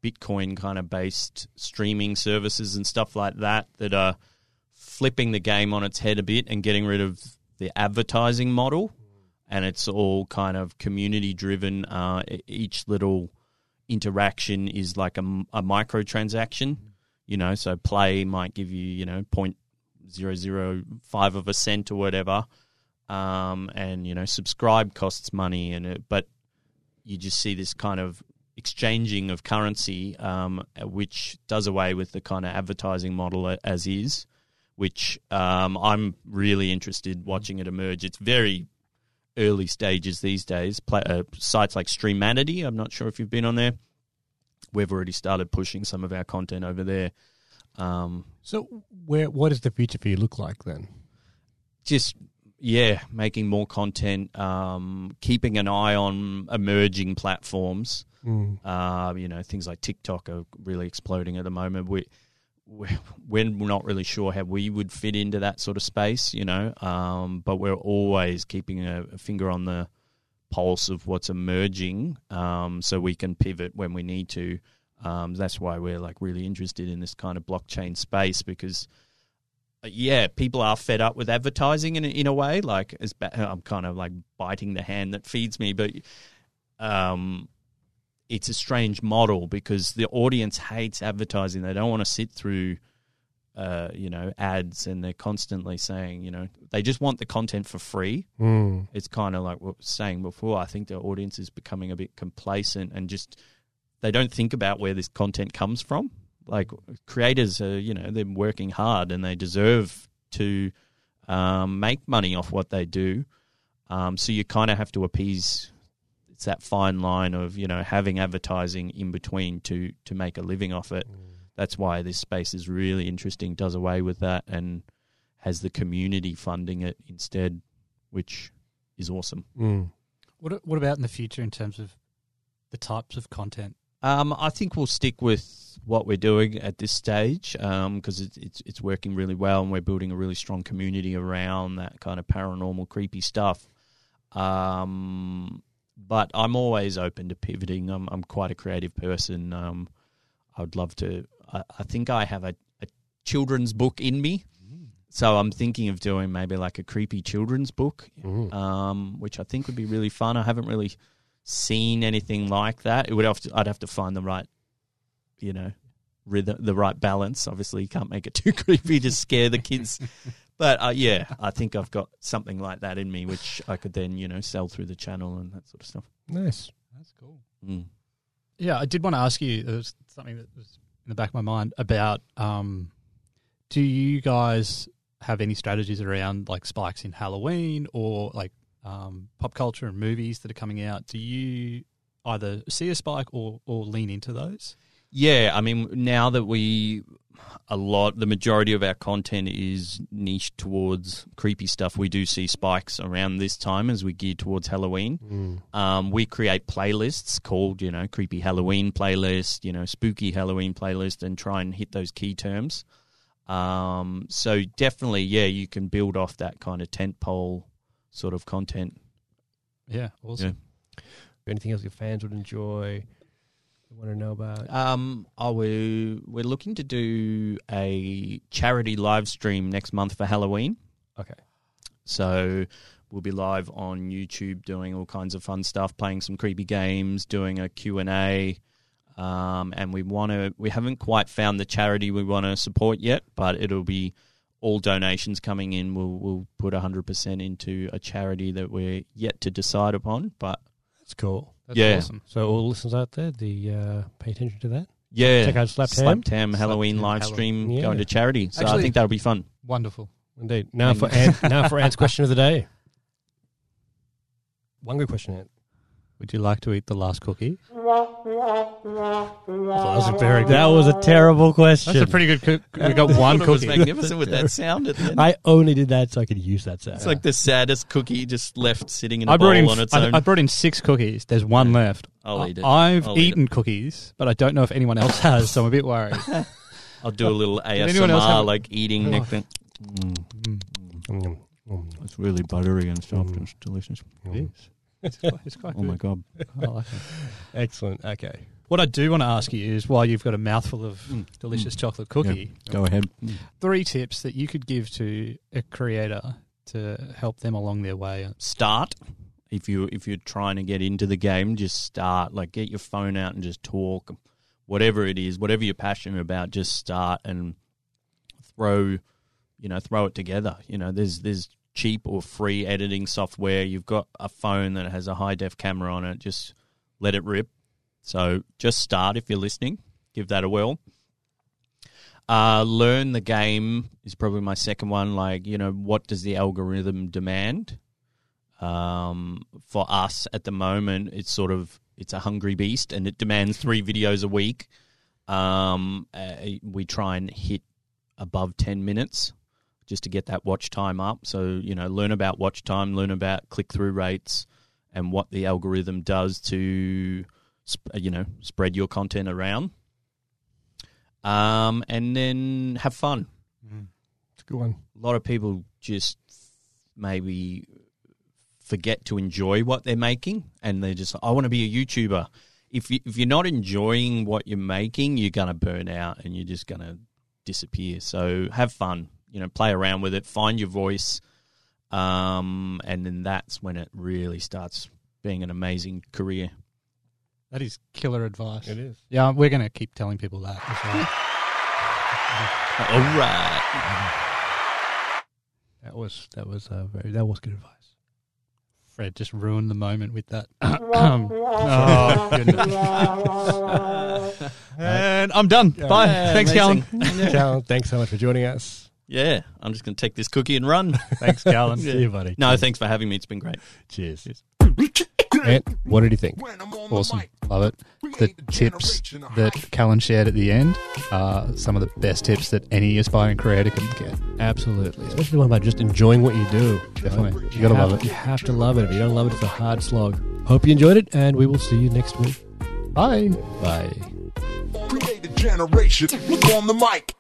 Bitcoin kind of based streaming services and stuff like that that are flipping the game on its head a bit and getting rid of the advertising model, and it's all kind of community driven. Uh, each little interaction is like a, a microtransaction, you know. So play might give you, you know, point zero zero five of a cent or whatever, um, and you know, subscribe costs money, and it, but you just see this kind of exchanging of currency, um, which does away with the kind of advertising model as is. Which um, I'm really interested watching it emerge. It's very early stages these days. Pla uh, sites like Streamanity, I'm not sure if you've been on there. We've already started pushing some of our content over there. Um, So, where what does the future for you look like then? just yeah, making more content, um, keeping an eye on emerging platforms. Uh, you know, things like TikTok are really exploding at the moment. We, we we're not really sure how we would fit into that sort of space, you know. Um, but we're always keeping a, a finger on the pulse of what's emerging, um, so we can pivot when we need to. Um, that's why we're like really interested in this kind of blockchain space because yeah, people are fed up with advertising in a, in a way. Like, as ba- I'm kind of like biting the hand that feeds me, but um, it's a strange model because the audience hates advertising. They don't want to sit through, uh, you know, ads, and they're constantly saying, you know, they just want the content for free. Mm. It's kind of like what I was saying before. I think the audience is becoming a bit complacent and just they don't think about where this content comes from. Like creators are, you know, they're working hard and they deserve to um, make money off what they do. Um, so you kind of have to appease. It's that fine line of you know having advertising in between to to make a living off it. That's why this space is really interesting. Does away with that and has the community funding it instead, which is awesome. Mm. What What about in the future in terms of the types of content? Um, I think we'll stick with what we're doing at this stage because it's, it's it's working really well, and we're building a really strong community around that kind of paranormal, creepy stuff. Um, but I'm always open to pivoting. I'm I'm quite a creative person. Um, I would love to. I, I think I have a, a children's book in me, so I'm thinking of doing maybe like a creepy children's book, Mm. um, which I think would be really fun. I haven't really seen anything like that. It would have to, I'd have to find the right, you know, rhythm, the right balance. Obviously, you can't make it [LAUGHS] too creepy to scare the kids. [LAUGHS] But uh, yeah, I think I've got something like that in me, which I could then, you know, sell through the channel and that sort of stuff. Nice. That's cool. Mm. Yeah, I did want to ask you. There was something that was in the back of my mind about. Um, do you guys have any strategies around like spikes in Halloween or like um, pop culture and movies that are coming out? Do you either see a spike or or lean into those? Yeah, I mean, now that we a lot, the majority of our content is niche towards creepy stuff. We do see spikes around this time as we gear towards Halloween. Mm. Um, we create playlists called, you know, creepy Halloween playlist, you know, spooky Halloween playlist, and try and hit those key terms. Um, so definitely, yeah, you can build off that kind of tentpole sort of content. Yeah, awesome. Anything else your fans would enjoy? You want to know about? Um, oh, we we're looking to do a charity live stream next month for Halloween. Okay. So we'll be live on YouTube doing all kinds of fun stuff, playing some creepy games, doing a Q&A. Um, and we want to we haven't quite found the charity we want to support yet, but it'll be all donations coming in we'll we'll put 100% into a charity that we're yet to decide upon, but That's cool. That's Yeah. awesome. So all listeners out there, the uh, pay attention to that. yeah. Check out Slapped Ham. Slapped Ham Halloween Tam live Halloween. stream Yeah. going to charity. So I think that'll be fun. Wonderful. Indeed. Now Thank for Anne, now for Anne's question of the day. One good question, Anne. Would you like to eat the last cookie? That was a very. That was a terrible question. That's a pretty good cook. [LAUGHS] We got one thought it was cookie. magnificent with that sound at the end. I only did that so I could use that sound. It's like the saddest cookie just left sitting in a I bowl brought in. on its I, own. I brought in six cookies. There's one left. I'll eat it. I've I'll eat eaten cookies, but I don't know if anyone else has, so I'm a bit worried. [LAUGHS] I'll do a little [LAUGHS] anyone else have- ASMR, like eating Oh. nectar. Mm, mm, mm. It's really buttery and soft Mm. and it's delicious. It is. It's quite, it's quite [LAUGHS] Oh my god! Like. Excellent. Okay. What I do want to ask you is, while you've got a mouthful of Mm. delicious chocolate cookie, Go ahead. three tips that you could give to a creator to help them along their way? start if you if you're trying to get into the game just start like get your phone out and just talk whatever it is whatever you're passionate about just start and throw you know throw it together you know there's there's cheap or free editing software you've got a phone that has a high def camera on it just let it rip so just start if you're listening give that a whirl uh, learn the game is probably my second one. Like, you know, what does the algorithm demand? Um, for us at the moment, it's sort of it's a hungry beast, and it demands three videos a week. Um, uh, we try and hit above ten minutes just to get that watch time up. So you know, learn about watch time, learn about click through rates, and what the algorithm does to you know spread your content around um, and then have fun. It's a good one. A lot of people just maybe forget to enjoy what they're making, and they're just, I want to be a YouTuber. If you, if you're not enjoying what you're making, you're gonna burn out, and you're just gonna disappear. So have fun. You know, play around with it, find your voice, um, and then that's when it really starts being an amazing career. That is killer advice. It is. Yeah, we're going to keep telling people that as well. [LAUGHS] All right. That was that was uh, very that was good advice. Fred just ruined the moment with that. [CLEARS THROAT] oh, goodness. [LAUGHS] [LAUGHS] and I'm done. Bye. Yeah, Thanks, amazing. Callan. Thanks so much for joining us. Yeah, I'm just gonna take this cookie and run. [LAUGHS] Thanks, Callan. See you, buddy. No, thanks for having me. It's been great. Cheers. Ant, what did you think? When I'm on the Awesome. Love it. The tips that hype. Callan shared at the end are some of the best tips that any aspiring creator can get. Absolutely, especially the one about just enjoying what you do. Definitely. You You gotta have- love it. You have to love it. If you don't love it, it's a hard slog. Hope you enjoyed it, and we will see you next week. Bye. Bye. Create a generation on the mic.